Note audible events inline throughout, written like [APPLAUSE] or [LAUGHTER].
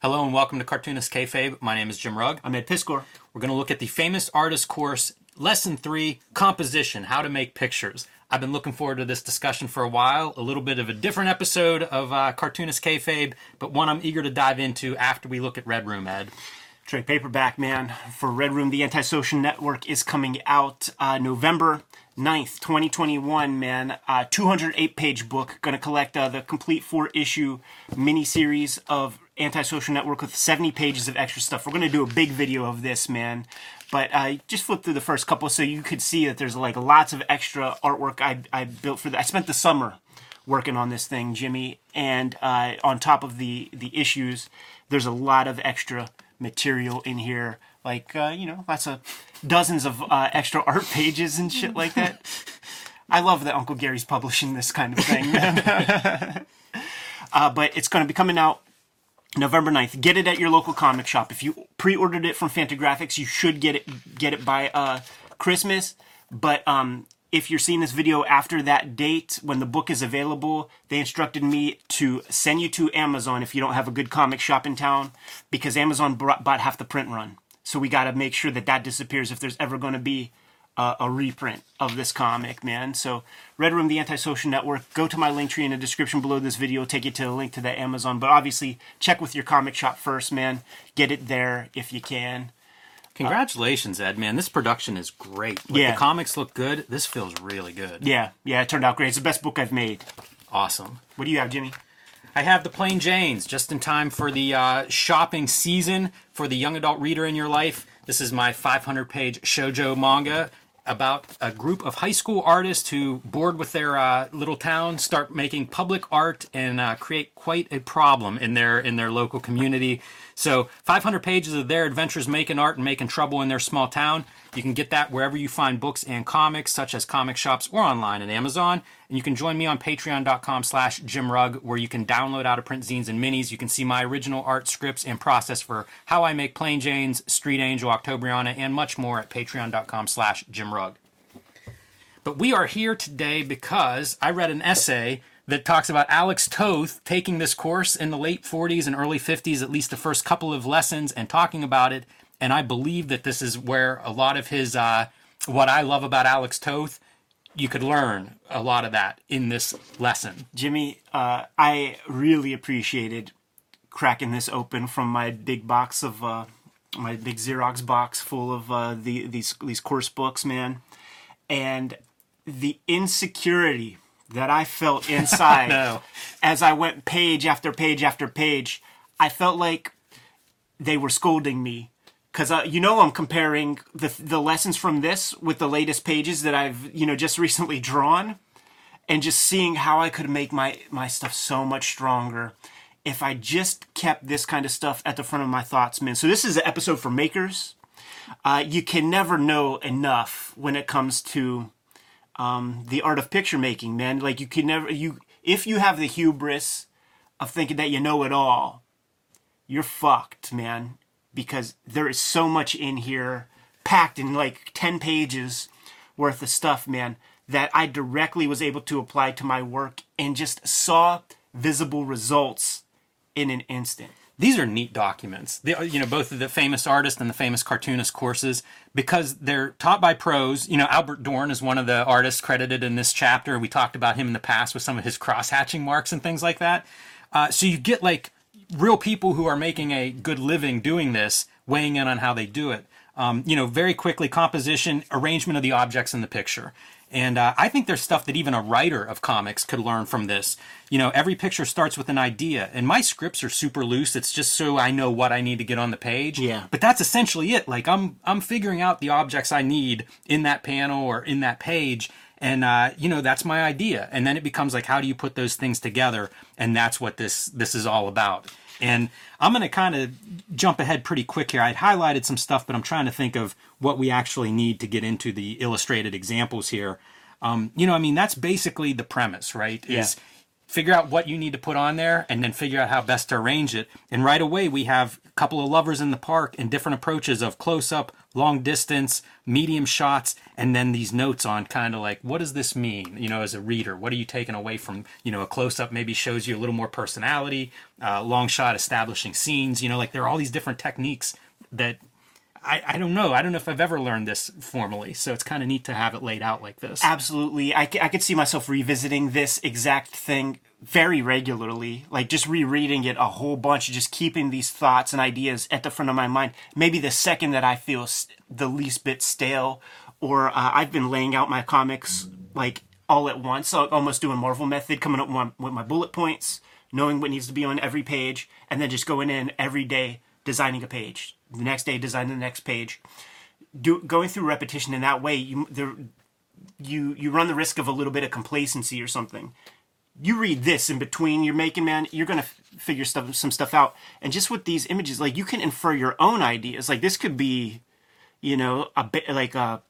Hello and welcome to Cartoonist Kayfabe. My name is Jim Rugg. I'm Ed Piskor. We're going to look at the famous artist course, lesson three, composition, how to make pictures. I've been looking forward to this discussion for a while. A little bit of a different episode of uh, Cartoonist Kayfabe, but one I'm eager to dive into after we look at Red Room, Ed. Trade paperback, man, for Red Room, The Antisocial Network is coming out uh, November 9th, 2021, man. Uh, 208 page book. Going to collect uh, the complete four issue miniseries of Antisocial Network with 70 pages of extra stuff. We're going to do a big video of this, man. But I uh, just flipped through the first couple so you could see that there's like lots of extra artwork I, I built for that. I spent the summer working on this thing, Jimmy. And uh, on top of the, the issues, there's a lot of extra material in here, like uh, you know, lots of dozens of uh, extra art pages and shit like that. [LAUGHS] I love that Uncle Gary's publishing this kind of thing. [LAUGHS] uh, but it's going to be coming out November 9th. Get it at your local comic shop. If you pre-ordered it from Fantagraphics, you should get it get it by uh, Christmas. But um, if you're seeing this video after that date when the book is available, they instructed me to send you to Amazon if you don't have a good comic shop in town because Amazon bought half the print run. So we got to make sure that that disappears if there's ever going to be a, a reprint of this comic, man. So Red Room, the Antisocial Network, go to my link tree in the description below this video, take you to the link to the Amazon. But obviously, check with your comic shop first, man. Get it there if you can. Congratulations, Ed. Man, this production is great. Like, Yeah. The comics look good. This feels really good. Yeah, yeah, it turned out great. It's the best book I've made. Awesome. What do you have, Jimmy? I have the Plain Janes just in time for the uh, shopping season for the young adult reader in your life. This is my 500 page shojo manga about a group of high school artists who, bored with their uh, little town, start making public art and uh, create quite a problem in their in their local community. So, 500 pages of their adventures making art and making trouble in their small town. You can get that wherever you find books and comics, such as comic shops or online at Amazon. And you can join me on patreon.com slash jimrugg, where you can download out of print zines and minis. You can see my original art scripts and process for how I make Plain Janes, Street Angel, Octobriana, and much more at patreon.com slash jimrugg. But we are here today because I read an essay that talks about Alex Toth taking this course in the late 40s and early 50s, at least the first couple of lessons, and talking about it. And I believe that this is where a lot of his, uh, what I love about Alex Toth, you could learn a lot of that in this lesson. Jimmy, uh, I really appreciated cracking this open from my big box of uh, my big Xerox box full of uh, the these these course books, man, and the insecurity that I felt [LAUGHS] inside No. as I went page after page after page. I felt like they were scolding me because uh, you know I'm comparing the the lessons from this with the latest pages that I've you know just [LAUGHS] recently drawn and just seeing how I could make my my stuff so much stronger if I just kept this kind of stuff at the front of my thoughts, man. So this is an episode for makers. Uh, you can never know enough when it comes to um, the art of picture making, man. Like you can never you if you have the hubris of thinking that you know it all, you're fucked, man. Because there is so much in here, packed in like ten pages worth of stuff, man, that I directly was able to apply to my work and just saw visible results in an instant. these are neat documents. You know, both of the famous artist and the famous cartoonist courses because they're taught by pros. You know, Albert Dorne is one of the artists credited in this chapter. We talked about him in the past with some of his cross hatching marks and things like that. Uh, so you get like real people who are making a good living doing this, weighing in on how they do it. Um, you know, very quickly, composition, arrangement of the objects in the picture. And uh, I think there's stuff that even a writer of comics could learn from this. You know, every picture starts with an idea, and my scripts are super loose. It's just so I know what I need to get on the page. Yeah. But that's essentially it. Like I'm, I'm figuring out the objects I need in that panel or in that page, and uh, you know that's my idea. And then it becomes like, how do you put those things together? And that's what this this is all about. And I'm going to kind of jump ahead pretty quick here. I'd highlighted some stuff, but I'm trying to think of what we actually need to get into the illustrated examples here. Um, you know, I mean, that's basically the premise, right? Is figure out what you need to put on there and then figure out how best to arrange it. And right away, we have a couple of lovers in the park and different approaches of close up, long distance, medium shots, and then these notes on kind of like, what does this mean? You know, as a reader, what are you taking away from, you know, a close up maybe shows you a little more personality, uh, long shot establishing scenes, you know, like there are all these different techniques that I, I don't know. I don't know if I've ever learned this formally, so it's kind of neat to have it laid out like this. Absolutely. I, I could see myself revisiting this exact thing very regularly, like just rereading it a whole bunch, just keeping these thoughts and ideas at the front of my mind. Maybe the second that I feel the least bit stale, or uh, I've been laying out my comics like all at once, almost doing Marvel method, coming up with my bullet points, knowing what needs to be on every page, and then just going in every day designing a page. The next day, designing the next page. Do, going through repetition in that way, you there, you you run the risk of a little bit of complacency or something. You read this in between you're making, man, you're gonna f- figure stuff some stuff out. And just with these images, like you can infer your own ideas. Like this could be, you know, a bit like a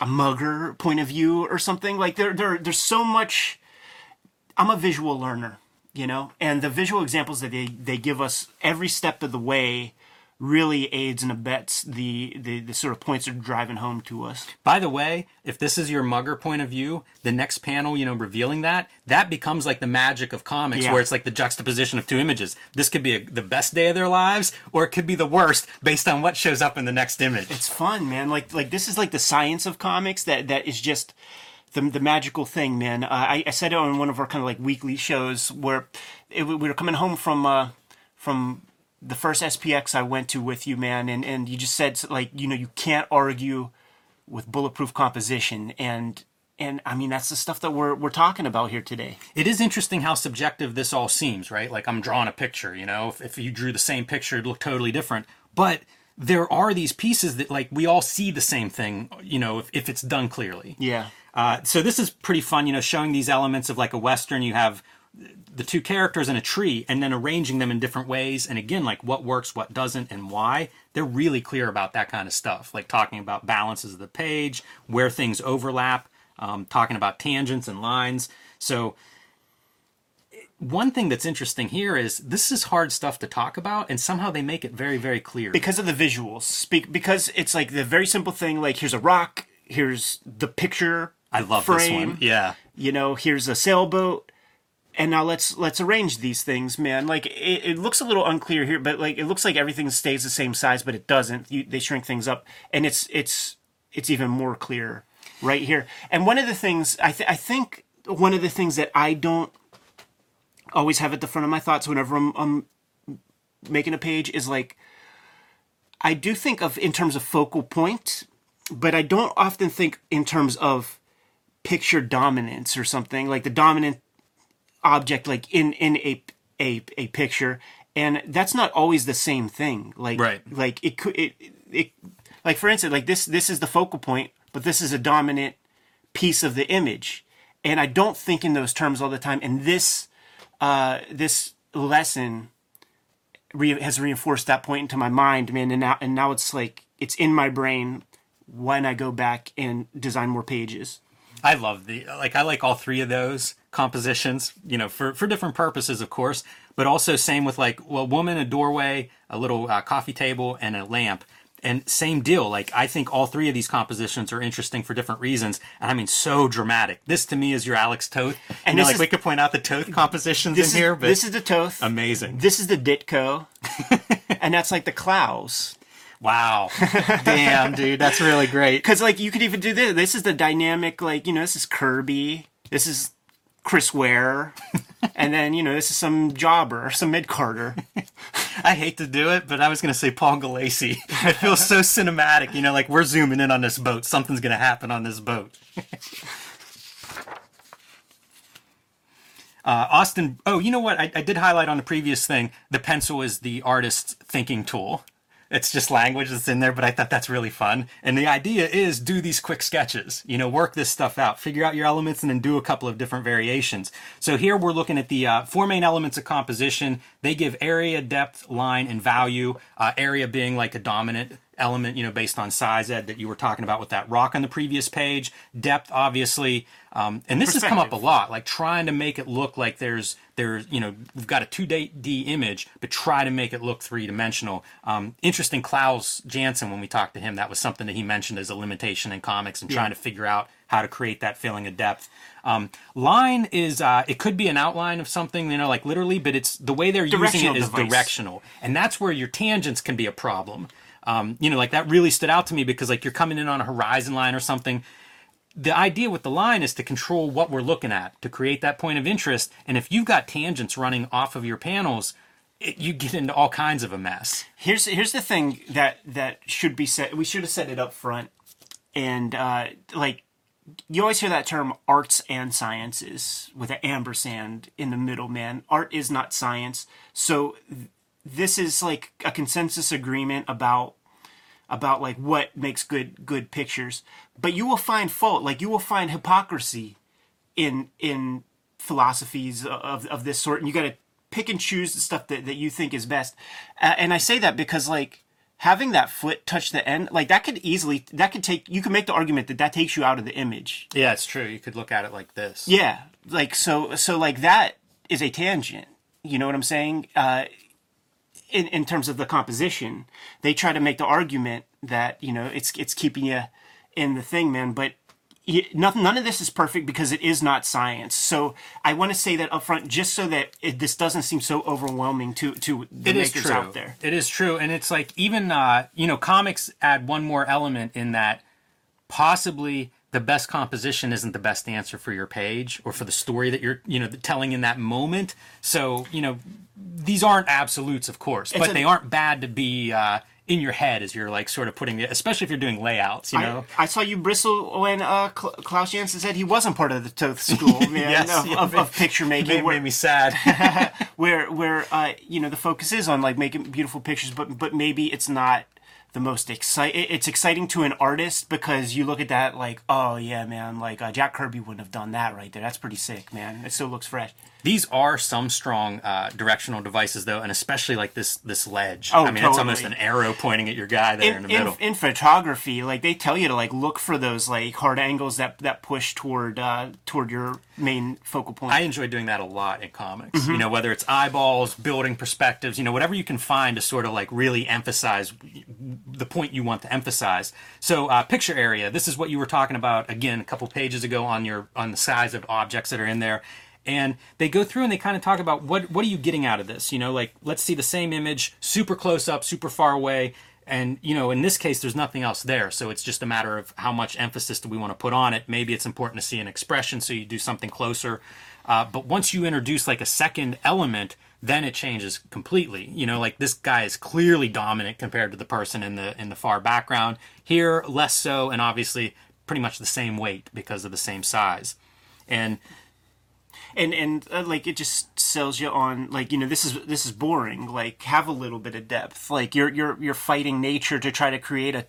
a mugger point of view or something. Like there there there's so much. I'm a visual learner, you know, and the visual examples that they they give us every step of the way really aids and abets the, the the sort of points they're driving home to us. By the way, if this is your mugger point of view, the next panel, you know, revealing that, that becomes like the magic of comics, Yeah. where it's like the juxtaposition of two images. This could be a, the best day of their lives, or it could be the worst based on what shows up in the next image. It's fun, man. Like like this is like the science of comics that that is just the, the magical thing, man. Uh, I, I said it on one of our kind of like weekly shows where it, we were coming home from uh, from the first SPX I went to with you, man, and and you just said like you know you can't argue with bulletproof composition and. And I mean that's the stuff that we're we're talking about here today. It is interesting how subjective this all seems, right? Like I'm drawing a picture, you know, if, if you drew the same picture, it'd look totally different. But there are these pieces that like we all see the same thing, you know, if, if it's done clearly. Yeah. Uh, so this is pretty fun, you know, showing these elements of like a western. You have the two characters in a tree, and then arranging them in different ways. And again, like what works, what doesn't, and why. They're really clear about that kind of stuff, like talking about balances of the page, where things overlap, um, talking about tangents and lines. So one thing that's interesting here is this is hard stuff to talk about, and somehow they make it very, very clear. because of the visuals speak because it's like the very simple thing like here's a rock here's the picture I love frame this one. Yeah. you know here's a sailboat and now let's let's arrange these things man. Like it, it looks a little unclear here but like it looks like everything stays the same size but it doesn't. You, they shrink things up and it's it's it's even more clear right here. And one of the things i, th- I think one of the things that i don't always have at the front of my thoughts whenever i'm, I'm making a page is like I do think of in terms of focal point, but I don't often think in terms of picture dominance or something. Like the dominant object like in in a a a picture and that's not always the same thing like Right. like it could it, it like for instance like this this is the focal point but this is a dominant piece of the image and I don't think in those terms all the time and this uh this lesson re- has reinforced that point into my mind, man. And now, and now it's like it's in my brain when I go back and design more pages. I love the like I like all three of those compositions, you know, for for different purposes, of course, but also same with like well, woman, a doorway, a little uh, coffee table, and a lamp. And same deal. Like I think all three of these compositions are interesting for different reasons, and I mean so dramatic. This to me is your Alex Toth, and you know, like is- we could point out the Toth compositions in is here, but this is the Toth. amazing. This is the Ditko, [LAUGHS] and that's like the Klaus. Wow, damn, dude, that's really great. [LAUGHS] Because like you could even do this. This is the dynamic. Like you know, this is Kirby. This is Chris Ware. [LAUGHS] and then you know this is some jobber, some mid carder. [LAUGHS] I hate to do it, but I was going to say Paul Galassi. It feels so cinematic, you know, like we're zooming in on this boat. Something's going to happen on this boat. uh, Austin, oh, you know what? I, I did highlight on the previous thing the pencil is the artist's thinking tool. It's just language that's in there, but I thought that's really fun. And the idea is do these quick sketches, you know, work this stuff out, figure out your elements, and then do a couple of different variations. So here we're looking at the uh, four main elements of composition. They give area, depth, line, and value. Uh, area being like a dominant element, you know, based on size, Ed, that you were talking about with that rock on the previous page. Depth, obviously, um, and this has come up a lot. Like trying to make it look like there's there's you know we've got a two D image, but try to make it look three dimensional. Um, interesting, Klaus Janson when we talked to him, that was something that he mentioned as a limitation in comics and trying to figure out how to create that feeling of depth. Um, line is uh, it could be an outline of something, you know, like literally, but it's the way they're using it is device. directional, and that's where your tangents can be a problem. Um, you know, like that really stood out to me because like you're coming in on a horizon line or something. The idea with the line is to control what we're looking at to create that point of interest. And if you've got tangents running off of your panels, it, you get into all kinds of a mess. Here's here's the thing that that should be said. We should have said it up front. And uh, like you always hear that term arts and sciences with an ampersand in the middle, man. Art is not science. So this is like a consensus agreement about about like what makes good good pictures. But you will find fault, like you will find hypocrisy in in philosophies of of this sort, and you got to pick and choose the stuff that, that you think is best. Uh, and I say that because like having that foot touch the end, like that could easily that could take you can make the argument that that takes you out of the image. Yeah, it's true. You could look at it like this. Yeah, like so so like that is a tangent. You know what I'm saying? Uh, in in terms of the composition, they try to make the argument that you know it's it's keeping you in the thing, man. But you, nothing, none of this is perfect because it is not science. So I want to say that up front, just so that it, this doesn't seem so overwhelming to to the It is makers true. out there. It is true, and it's like even uh, you know comics add one more element in that possibly the best composition isn't the best answer for your page or for the story that you're you know telling in that moment. So you know these aren't absolutes, of course, but a- they aren't bad to be uh, in your head as you're like sort of putting it, especially if you're doing layouts. You know. I, I saw you bristle when uh, Klaus Janson said he wasn't part of the Toth School, [LAUGHS] man, Yes, of, yeah, of, of picture making. Made, where- made me sad. [LAUGHS] [LAUGHS] where where uh, you know the focus is on like making beautiful pictures, but but maybe it's not the most exciting. It's exciting to an artist because you look at that like, oh yeah, man, like uh, Jack Kirby wouldn't have done that right there. That's pretty sick, man. It still looks fresh. These are some strong uh, directional devices, though, and especially like this this ledge. Oh, I mean, it's almost an arrow pointing at your guy there in, In, the middle. in, in photography, like they tell you to like look for those like hard angles that that push toward uh, toward your main focal point. I enjoy doing that a lot in comics. Mm-hmm. You know, whether it's eyeballs, building perspectives, you know, whatever you can find to sort of like really emphasize the point you want to emphasize. So, uh, picture area. This is what you were talking about again a couple pages ago on your on the size of objects that are in there. And they go through and they kind of talk about what what are you getting out of this? You know, like let's see the same image, super close up, super far away. And you know, in this case, there's nothing else there, so it's just a matter of how much emphasis do we want to put on it. Maybe it's important to see an expression, so you do something closer. Uh, but once you introduce like a second element, then it changes completely. You know, like this guy is clearly dominant compared to the person in the in the far background. Here, less so, and obviously pretty much the same weight because of the same size. And and and uh, like it just sells you on like you know this is this is boring like have a little bit of depth like you're you're you're fighting nature to try to create a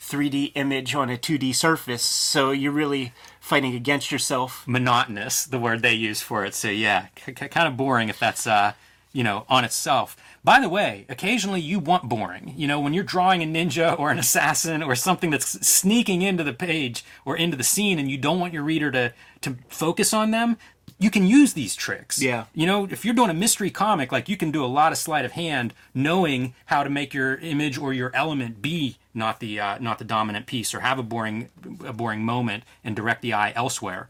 3D image on a 2D surface so you're really fighting against yourself monotonous the word they use for it so yeah c- c- kind of boring if that's uh you know on itself. By the way occasionally you want boring. You know when you're drawing a ninja [LAUGHS] or an assassin or something that's sneaking into the page or into the scene and you don't want your reader to to focus on them you can use these tricks. Yeah. you know if you're doing a mystery comic like you can do a lot of sleight of hand knowing how to make your image or your element be not the uh, not the dominant piece or have a boring a boring moment and direct the eye elsewhere.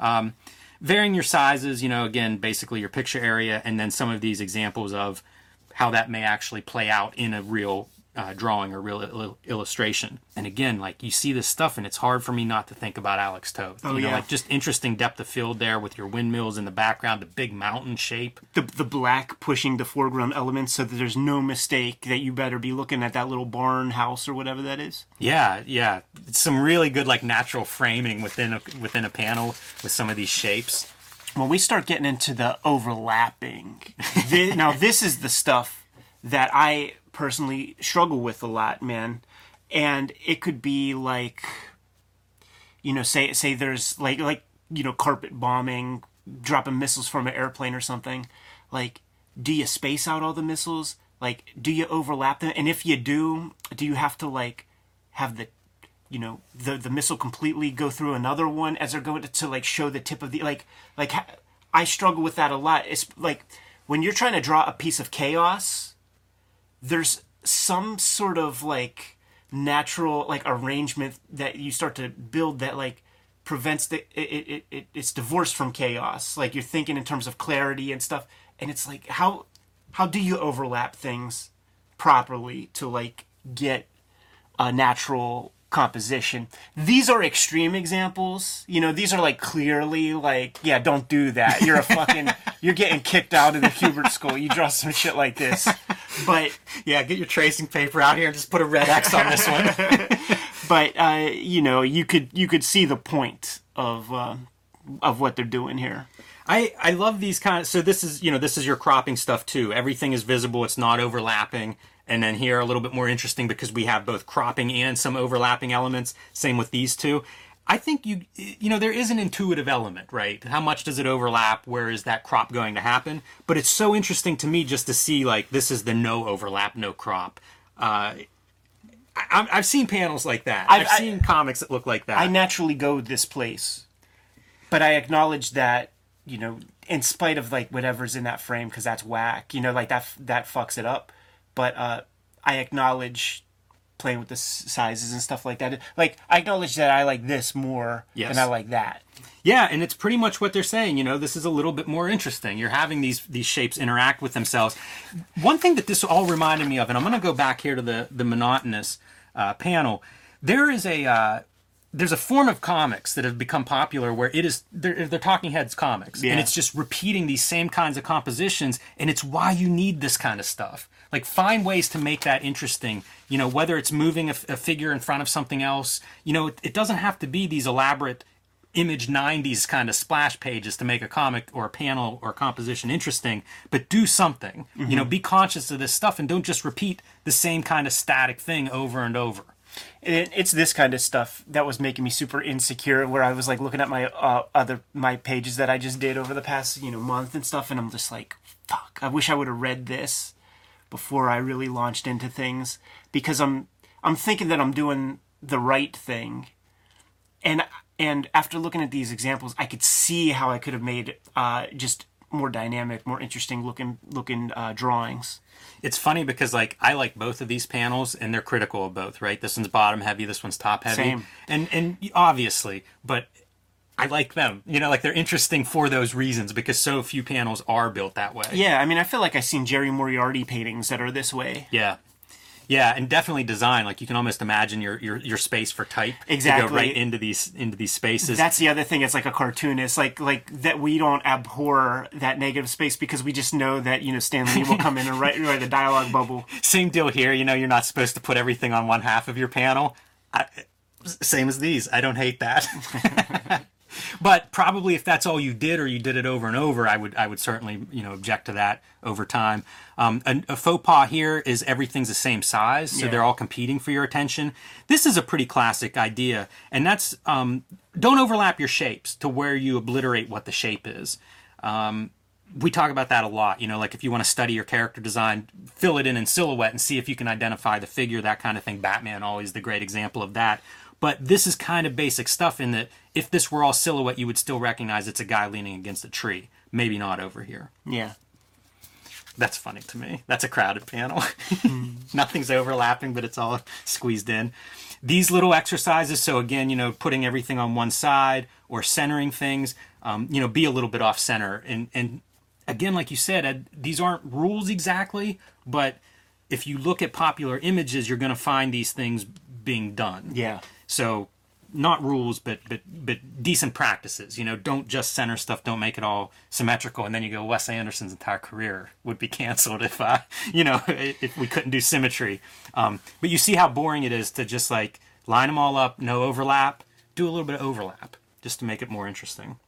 Um, varying your sizes, you know, again, basically your picture area, and then some of these examples of how that may actually play out in a real uh, drawing or real il- illustration. And again, like you see this stuff, and it's hard for me not to think about Alex Toth. Oh, you know, yeah. like just interesting depth of field there with your windmills in the background, the big mountain shape. the the black pushing the foreground elements so that there's no mistake that you better be looking at that little barn house or whatever that is Yeah, yeah, it's some really good like natural framing within a within a panel with some of these shapes. when we start getting into the overlapping, thi- [LAUGHS] now this is the stuff that I personally struggle with a lot, man. And it could be like, you know, say say there's like like you know carpet bombing, dropping missiles from an airplane or something. Like, do you space out all the missiles? like do you overlap them and if you do do you have to like have the you know the the missile completely go through another one as they're going to, to like show the tip of the like like i struggle with that a lot it's like when you're trying to draw a piece of chaos there's some sort of like natural like arrangement that you start to build that like prevents the it, it, it it's divorced from chaos. Like you're thinking in terms of clarity and stuff and it's like how how do you overlap things properly to like get a natural composition. These are extreme examples. You know these are like clearly like yeah don't do that. You're a fucking [LAUGHS] you're getting kicked out of the Kubert school. You draw some shit like this. But Yeah, get your tracing paper out here and just put a red X on this one. [LAUGHS] but uh, you know you could you could see the point of uh, of what they're doing here. I, I love these kind of so this is you know this is your cropping stuff too. Everything is visible. It's not overlapping and then here a little bit more interesting because we have both cropping and some overlapping elements. Same with these two. I think you you know there is an intuitive element right? How much does it overlap? Where is that crop going to happen? But it's so interesting to me just to see like this is the no overlap no crop. Uh, I, I've seen panels like that. I've, I've- I- seen comics that look like that. I naturally go this place, but I acknowledge that you know, in spite of like whatever's in that frame, because that's whack. You know, like that that fucks it up. But uh, I acknowledge playing with the s- sizes and stuff like that. Like I acknowledge that I like this more Yes. than I like that. Yeah, and it's pretty much what they're saying. You know, this is a little bit more interesting. You're having these these shapes interact with themselves. One thing that this all reminded me of, and I'm going to go back here to the the monotonous uh, panel. There is a uh, there's a form of comics that have become popular where it is they're, they're talking heads comics. Yeah. and it's just repeating these same kinds of compositions. And it's why you need this kind of stuff. Like find ways to make that interesting. You know whether it's moving a, a figure in front of something else. You know it, it doesn't have to be these elaborate image 90s kind of splash pages to make a comic or a panel or a composition interesting but do something. You know mm-hmm. be conscious of this stuff and don't just repeat the same kind of static thing over and over it, it's this kind of stuff that was making me super insecure where i was like looking at my uh, other my pages that i just did over the past you know month and stuff and i'm just like fuck i wish i would have read this before i really launched into things because i'm i'm thinking that i'm doing the right thing. And and after looking at these examples i could see how i could have made uh, just more dynamic more interesting looking looking uh, drawings it's funny because like I like both of these panels and they're critical of both, right? This one's bottom heavy, this one's top heavy. Same. And and obviously, but I like them. You know, like they're interesting for those reasons because so few panels are built that way. yeah i mean i feel like i've seen jerry moriarty paintings that are this way Yeah. Yeah, and definitely design. Like you can almost imagine your your, your space for type to Exactly. go right into these into these spaces. That's the other thing. It's like a cartoonist, like like that we don't abhor that negative space because we just know that you know Stan Lee will come in and write write a dialogue bubble. [LAUGHS] Same deal here. You know, you're not supposed to put everything on one half of your panel. I, same as these. I don't hate that. [LAUGHS] [LAUGHS] but probably if that's all you did or you did it over and over, I would I would certainly you know object to that over time. Um, a, a faux pas here is everything's the same size, so Yeah. they're all competing for your attention. This is a pretty classic idea, and that's um, don't overlap your shapes to where you obliterate what the shape is we talk about that a lot. You know, like if you want to study your character design, fill it in in silhouette and see if you can identify the figure, that kind of thing. Batman always the great example of that. But this is kind of basic stuff in that if this were all silhouette, you would still recognize it's a guy leaning against a tree. Maybe not over here. Yeah, That's funny to me. That's a crowded panel. [LAUGHS] Nothing's overlapping, but it's all squeezed in. These little exercises, so again, you know, putting everything on one side or centering things, um, you know, be a little bit off center. And, and again, like you said, Ed, these aren't rules exactly, but if you look at popular images, you're going to find these things being done. yeah, So not rules, but but but decent practices. You know, don't just center stuff. Don't make it all symmetrical, and then you go. Wes Anderson's entire career would be [LAUGHS] canceled if I, you know, [LAUGHS] if we couldn't do symmetry. Um, but you see how boring it is to just like line them all up, no overlap. Do a little bit of overlap just to make it more interesting.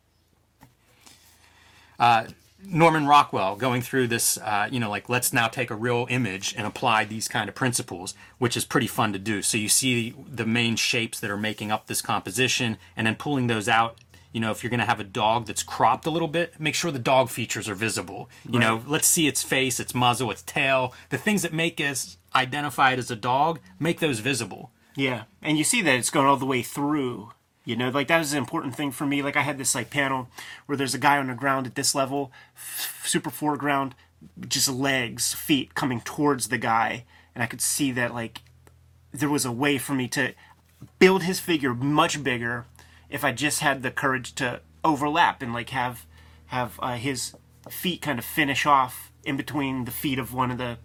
Norman Rockwell going through this, uh, you know, like let's now take a real image and apply these kind of principles, which is pretty fun to do. So you see the main shapes that are making up this composition, and then pulling those out you know, if you're going to have a dog that's cropped a little bit, make sure the dog features are visible. You right. know, let's see its face, its muzzle, its tail, the things that make us identify it as a dog, make those visible. Yeah, and you see that it's going all the way through. You know, like that was an important thing for me. Like I had this like panel where there's a guy on the ground at this level, f- super foreground, just legs, feet coming towards the guy, and I could see that like there was a way for me to build his figure much bigger if I just had the courage to overlap and like have have uh, his feet kind of finish off in between the feet of one of the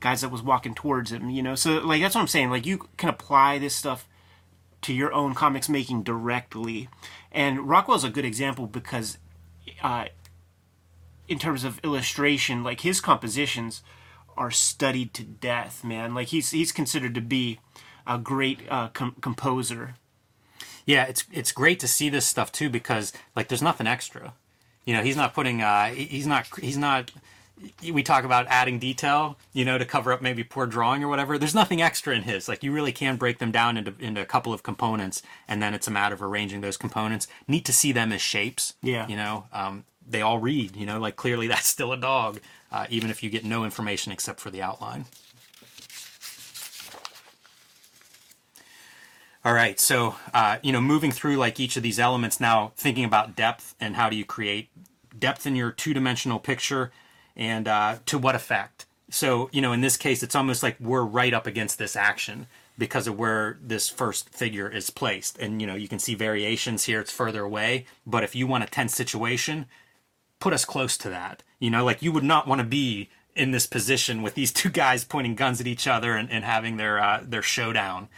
guys that was walking towards him. You know, so like that's what I'm saying. Like you can apply this stuff to your own comics making directly, and Rockwell's a good example because, uh, in terms of illustration, like his compositions are studied to death. Man, like he's he's considered to be a great uh, com- composer yeah, it's it's great to see this stuff too because like there's nothing extra. You know, he's not putting uh he's not he's not we talk about adding detail, you know, to cover up maybe poor drawing or whatever. There's nothing extra in his. Like you really can break them down into into a couple of components, and then it's a matter of arranging those components. Neat to see them as shapes. Yeah. You know, um, they all read. You know, like clearly [LAUGHS] that's still a dog, uh, even if you get no information except for the outline. All right, so uh, you know, moving through like each of these elements now, thinking about depth and how do you create depth in your two-dimensional picture, and uh, to what effect. So you know, in this case, it's almost like we're right up against this action because of where this first figure is placed, and you know, you can see variations here. It's further away, but if you want a tense situation, put us close to that. You know, like you would not want to be in this position with these two guys pointing guns at each other and, and having their uh, their showdown.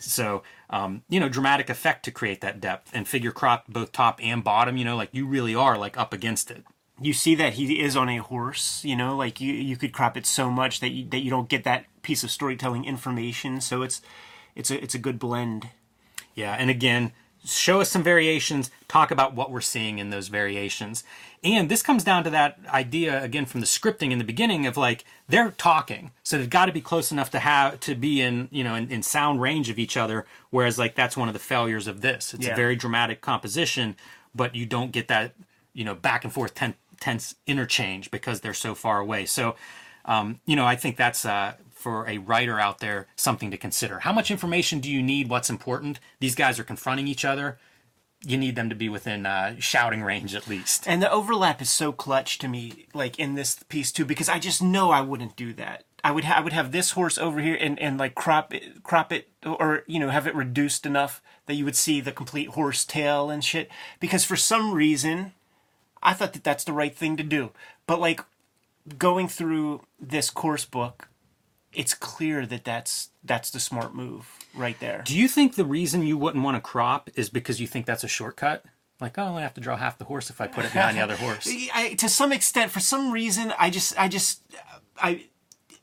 So um, you know, dramatic effect to create that depth and figure crop both top and bottom, you know, like you really are like up against it. You see that he is on a horse, you know, like you, you could crop it so much that you, that you don't get that piece of storytelling information. So it's, it's a, it's a good blend. Yeah. And again, show us some variations, talk about what we're seeing in those variations. And this comes down to that idea again from the scripting in the beginning of like they're talking, so they've got to be close enough to have to be in you know in, in sound range of each other. Whereas like that's one of the failures of this. It's yeah. a very dramatic composition, but you don't get that you know back and forth ten, tense interchange because they're so far away. So um, you know I think that's uh, for a writer out there something to consider. How much information do you need? What's important? These guys are confronting each other you need them to be within uh, shouting range at least. And the overlap is so clutch to me, like in this piece too, because I just know I wouldn't do that. I would ha- I would have this horse over here and, and like crop it, crop it, or you know have it reduced enough that you would see the complete horse tail and shit. Because for some reason, I thought that that's the right thing to do. But like going through this course book, it's clear that that's that's the smart move right there. Do you think the reason you wouldn't want to crop is because you think that's a shortcut? Like, oh, I only have to draw half the horse if I put it behind the other [LAUGHS] horse. I, to some extent, for some reason, I just, I just, I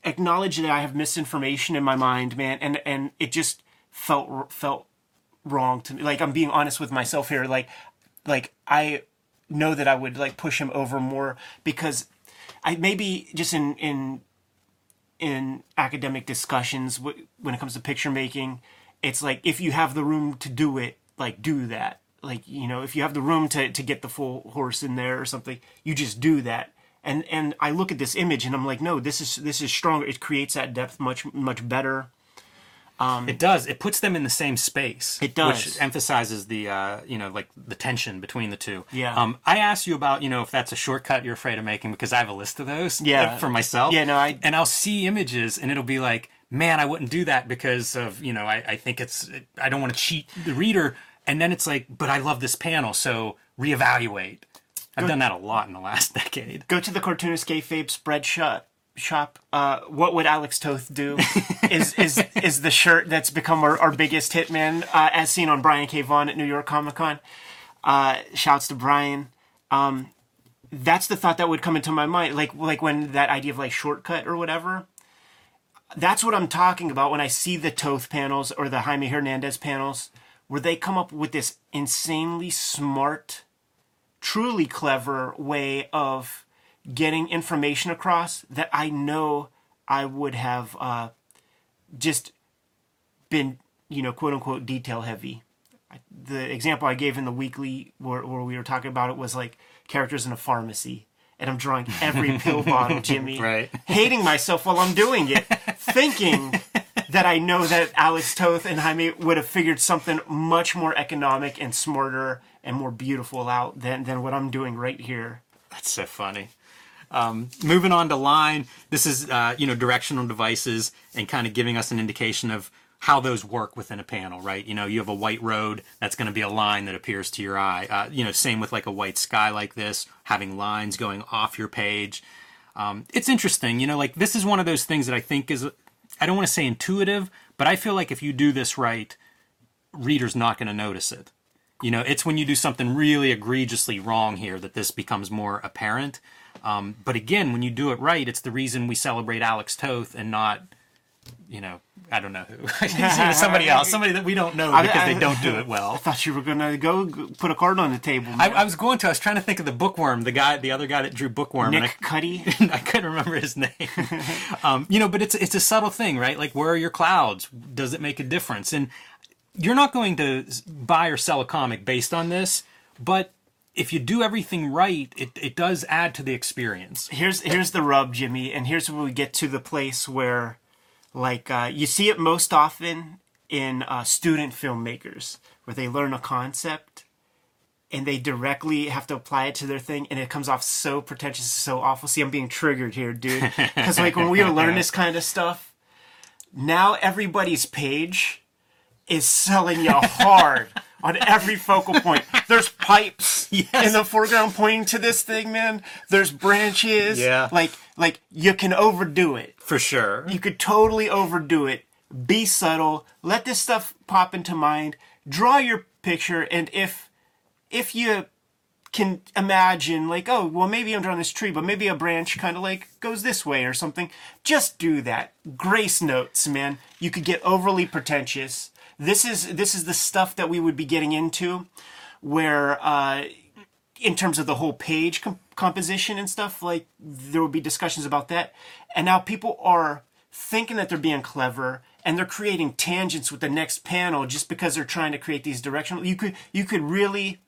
acknowledge that I have misinformation in my mind, man, and and it just felt felt wrong to me. Like I'm being honest with myself here. Like, like I know that I would like push him over more because I maybe just in in in academic discussions when it comes to picture making it's like if you have the room to do it like do that. Like you know if you have the room to, to get the full horse in there or something you just do that. And and i look at this image and i'm like no this is this is stronger. It creates that depth much much better um, it does. It puts them in the same space. It does, which emphasizes the uh, you know like the tension between the two. Yeah. Um, I asked you about you know if that's a shortcut you're afraid of making because I have a list of those. Yeah. For myself. Yeah. No. I and I'll see images and it'll be like, man, I wouldn't do that because of you know I, I think it's I don't want to cheat the reader. And then it's like, but I love this panel, so reevaluate. I've go, done that a lot in the last [LAUGHS] decade. Go to the cartoonist kayfabe spread shut shop. Uh, what would Alex Toth do? is is [LAUGHS] is the shirt that's become our, our biggest hitman uh, as seen on Brian K. Vaughan at New York Comic Con. Uh, shouts to Brian. Um, that's the thought that would come into my mind, like like when that idea of like shortcut or whatever. That's what I'm talking about when I see the Toth panels or the Jaime Hernandez panels, where they come up with this insanely smart, truly clever way of getting information across that I know I would have uh, just been, you know, quote unquote, detail heavy. the example I gave in the weekly where, where we were talking about it was like characters in a pharmacy. And I'm drawing every [LAUGHS] pill bottle, Jimmy. Right. Hating myself while I'm doing it, thinking [LAUGHS] that I know that Alex Toth and Jaime would have figured something much more economic and smarter and more beautiful out than, than what I'm doing right here. That's so funny. Um, moving on to line, this is uh, you know directional devices and kind of giving us an indication of how those work within a panel, right? You know, you have a white road, that's going to be a line that appears to your eye. Uh, you know, same with like a white sky like this, having lines going off your page. Um, it's interesting, you know, like this is one of those things that I think is, I don't want to say intuitive, but I feel like if you do this right, reader's not going to notice it. You know, it's when you do something really egregiously wrong here that this becomes more apparent. Um, but again, when you do it right, it's the reason we celebrate Alex Toth and not, you know, I don't know who, [LAUGHS] somebody else, somebody that we don't know because I- they don't do it well. I thought you were gonna go put a card on the table. I. I was going to. I was trying to think of the bookworm, the guy, the other guy that drew bookworm, and I, Nick Cuddy. [LAUGHS] I couldn't remember his name. [LAUGHS] um, you know, but it's it's a subtle thing, right? Like, where are your clouds? Does it make a difference? And you're not going to buy or sell a comic based on this, but if you do everything right, it, it does add to the experience. here's here's the rub, Jimmy, and here's where we get to the place where, like, uh, you see it most often in uh, student filmmakers, where they learn a concept and they directly have to apply it to their thing, and it comes off so pretentious, so awful. See, I'm being triggered here, dude, because like when we were learning [LAUGHS] this kind of stuff, now everybody's page is selling you hard on every focal point. There's pipes [LAUGHS] Yes. in the foreground pointing to this thing, man. There's branches. Yeah. Like like you can overdo it. For sure. You could totally overdo it. Be subtle. Let this stuff pop into mind. Draw your picture, and if if you can imagine like oh well maybe i'm drawing this tree but maybe a branch kind of like goes this way or something just do that grace notes man you could get overly pretentious this is this is the stuff that we would be getting into where uh in terms of the whole page com- composition and stuff like there will be discussions about that. And now people are thinking that they're being clever and they're creating tangents with the next panel just because they're trying to create these directional you could you could really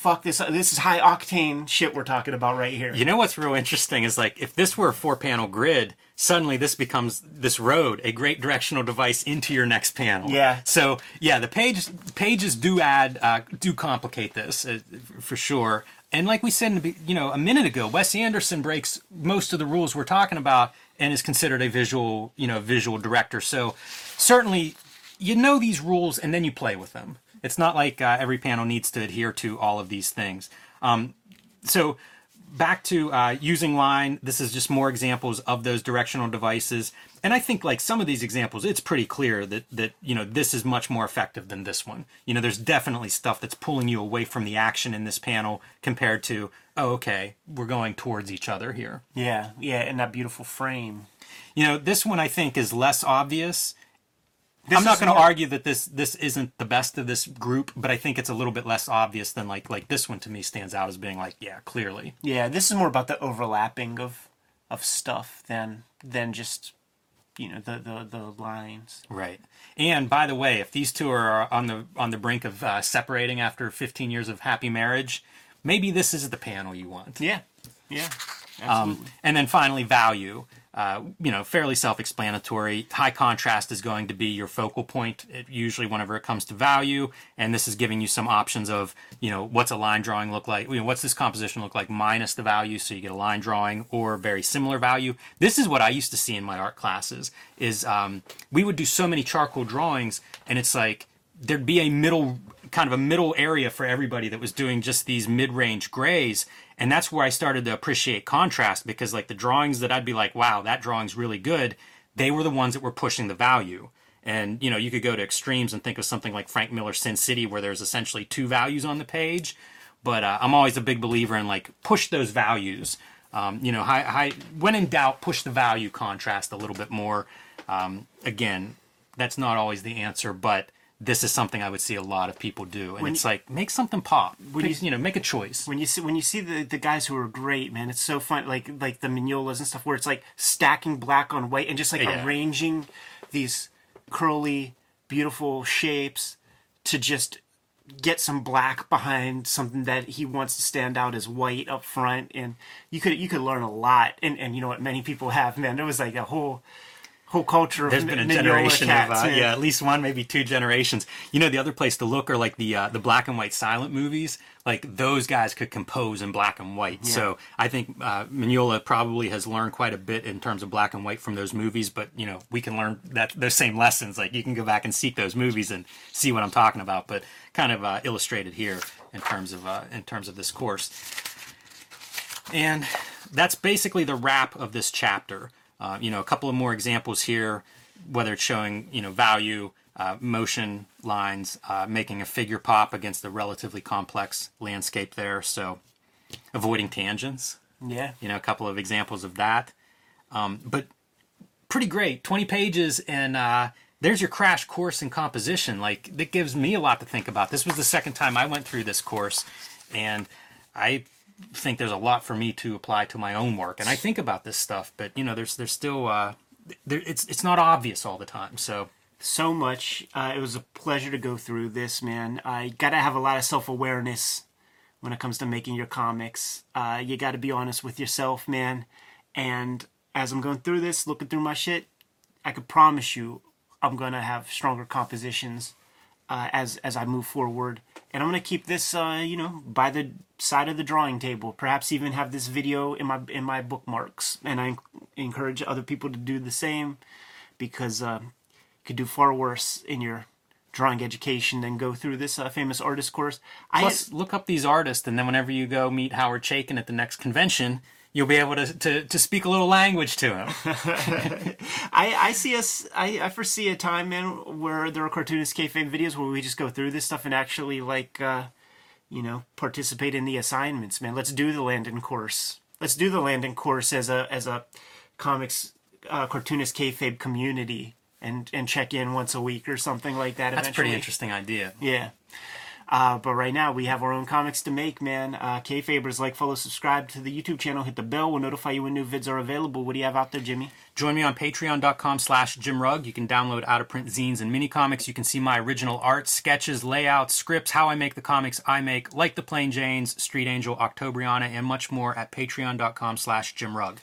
fuck this. This is high octane shit we're talking about right here. You know what's real interesting is like if this were a four panel grid, suddenly this becomes this road, a great directional device into your next panel. Yeah. So yeah, the page pages do add uh, do complicate this uh, for sure. And like we said, in the, be- you know, a minute ago, Wes Anderson breaks most of the rules we're talking about and is considered a visual, you know, visual director. So certainly, you know these rules and then you play with them. It's not like uh, every panel needs to adhere to all of these things. Um, so back to uh, using line this is just more examples of those directional devices and i think like some of these examples it's pretty clear that that you know this is much more effective than this one you know there's definitely stuff that's pulling you away from the action in this panel compared to oh okay we're going towards each other here Yeah, yeah, and that beautiful frame. you know this one i think is less obvious i'm not going to argue that this this isn't the best of this group but i think it's a little bit less obvious than like like this one to me stands out as being like yeah clearly Yeah, this is more about the overlapping of of stuff than than just you know the the, the lines. Right. And by the way, if these two are on the on the brink of uh, separating after 15 years of happy marriage, maybe this is the panel you want. Yeah, yeah, absolutely. And then finally, value. Uh, you know, fairly self-explanatory. High contrast is going to be your focal point, usually whenever it comes to value. And this is giving you some options of, you know, what's a line drawing look like? You know, what's this composition look like minus the value, so you get a line drawing or very similar value. This is what I used to see in my art classes. Is um, we would do so many charcoal drawings, and it's like there'd be a middle kind of a middle area for everybody that was doing just these mid-range grays and that's where i started to appreciate contrast because like the drawings that i'd be like wow that drawing's really good they were the ones that were pushing the value. And you know you could go to extremes and think of something like frank miller's sin city where there's essentially two values on the page. But uh, i'm always a big believer in like push those values. Um, you know high, high, when in doubt push the value contrast a little bit more. Um, again that's not always the answer, but this is something I would see a lot of people do, and When it's you- like make something pop. When Pick- you- you know, make a choice. when you see when you see the, the guys who are great, man, it's so fun. Like like the Mignolas and stuff, where it's like stacking black on white and just like Yeah. arranging these curly, beautiful shapes to just get some black behind something that he wants to stand out as white up front, and you could you could learn a lot. And and you know what many people have, man. There was like a whole whole culture of There's been a Mignola generation cats, of uh, man. yeah, at least one, maybe two generations. You know, the other place to look are like the uh, the black and white silent movies. Like those guys could compose in black and white. So I think uh, Mignola probably has learned quite a bit in terms of black and white from those movies. But you know, we can learn that those same lessons. Like you can go back and seek those movies and see what I'm talking about. But kind of uh, illustrated here in terms of uh, in terms of this course. And that's basically the wrap of this chapter. Uh, you know, a couple of more examples here, whether it's showing, you know, value, uh, motion lines, uh, making a figure pop against a relatively complex landscape there. So avoiding tangents, yeah. you know, a couple of examples of that. Um, but pretty great, 20 pages and, uh, there's your crash course in composition. Like that gives me a lot to think about. This was the second time I went through this course and I think there's a lot for me to apply to my own work. And I think about this stuff, but you know, there's, there's still, uh, there, it's, it's not obvious all the time. So so much. Uh, it was a pleasure to go through this, man. I gotta have a lot of self awareness when it comes to making your comics. Uh, you gotta be honest with yourself, man. And as I'm going through this, looking through my shit, I could promise you, I'm gonna have stronger compositions uh, as as I move forward. And I'm gonna keep this, uh, you know, by the side of the drawing table. Perhaps even have this video in my in my bookmarks. And I encourage other people to do the same because uh, you could do far worse in your drawing education than go through this uh, famous artist course. I look up these artists and then whenever you go meet Howard Chaykin at the next convention, you'll be able to, to, to speak a little language to him. [LAUGHS] I, I see us. I, I foresee a time, man, where there are cartoonist kayfabe videos where we just go through this stuff and actually like, uh, you know, participate in the assignments, man. Let's do the Landon course. Let's do the Landon course as a as a comics uh, cartoonist kayfabe community and and check in once a week or something like that. That's a pretty interesting idea. Yeah. Uh, but right now we have our own comics to make, man. Uh, Kayfabers, like, follow, subscribe to the YouTube channel, hit the bell. We'll notify you when new vids are available. What do you have out there, Jimmy? Join me on patreon.com slash jimrugg. You can download out of print zines and mini comics. You can see my original art, sketches, layouts, scripts, how I make the comics I make, like the Plain Janes, Street Angel, Octobriana, and much more at patreon.com slash jimrugg.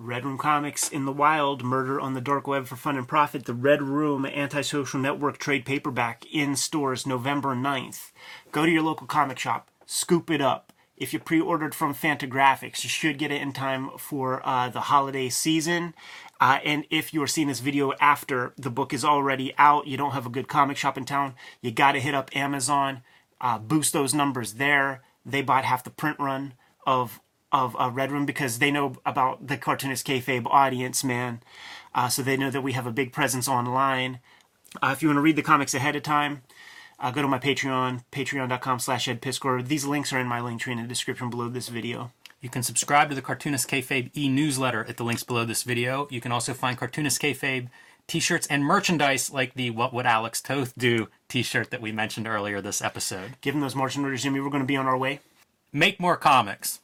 Red Room Comics in the Wild, Murder on the Dark Web for Fun and Profit, the Red Room Antisocial Network trade paperback in stores November 9th. Go to your local comic shop, scoop it up. If you pre ordered from Fantagraphics, you should get it in time for uh, the holiday season. Uh, and if you are seeing this video after the book is already out, you don't have a good comic shop in town, you got to hit up Amazon, uh, boost those numbers there. They bought half the print run of of uh, Red Room because they know about the cartoonist kayfabe audience, man. Uh, so they know that we have a big presence online. Uh, if you want to read the comics ahead of time, uh, go to my Patreon, patreon.com slash edpiskor. These links are in my link tree in the description below this video. You can subscribe to the Cartoonist Kayfabe e-newsletter at the links below this video. You can also find Cartoonist Kayfabe t-shirts and merchandise like the What Would Alex Toth Do t-shirt that we mentioned earlier this episode. Given those marching orders, Jimmy, we're going to be on our way. Make more comics.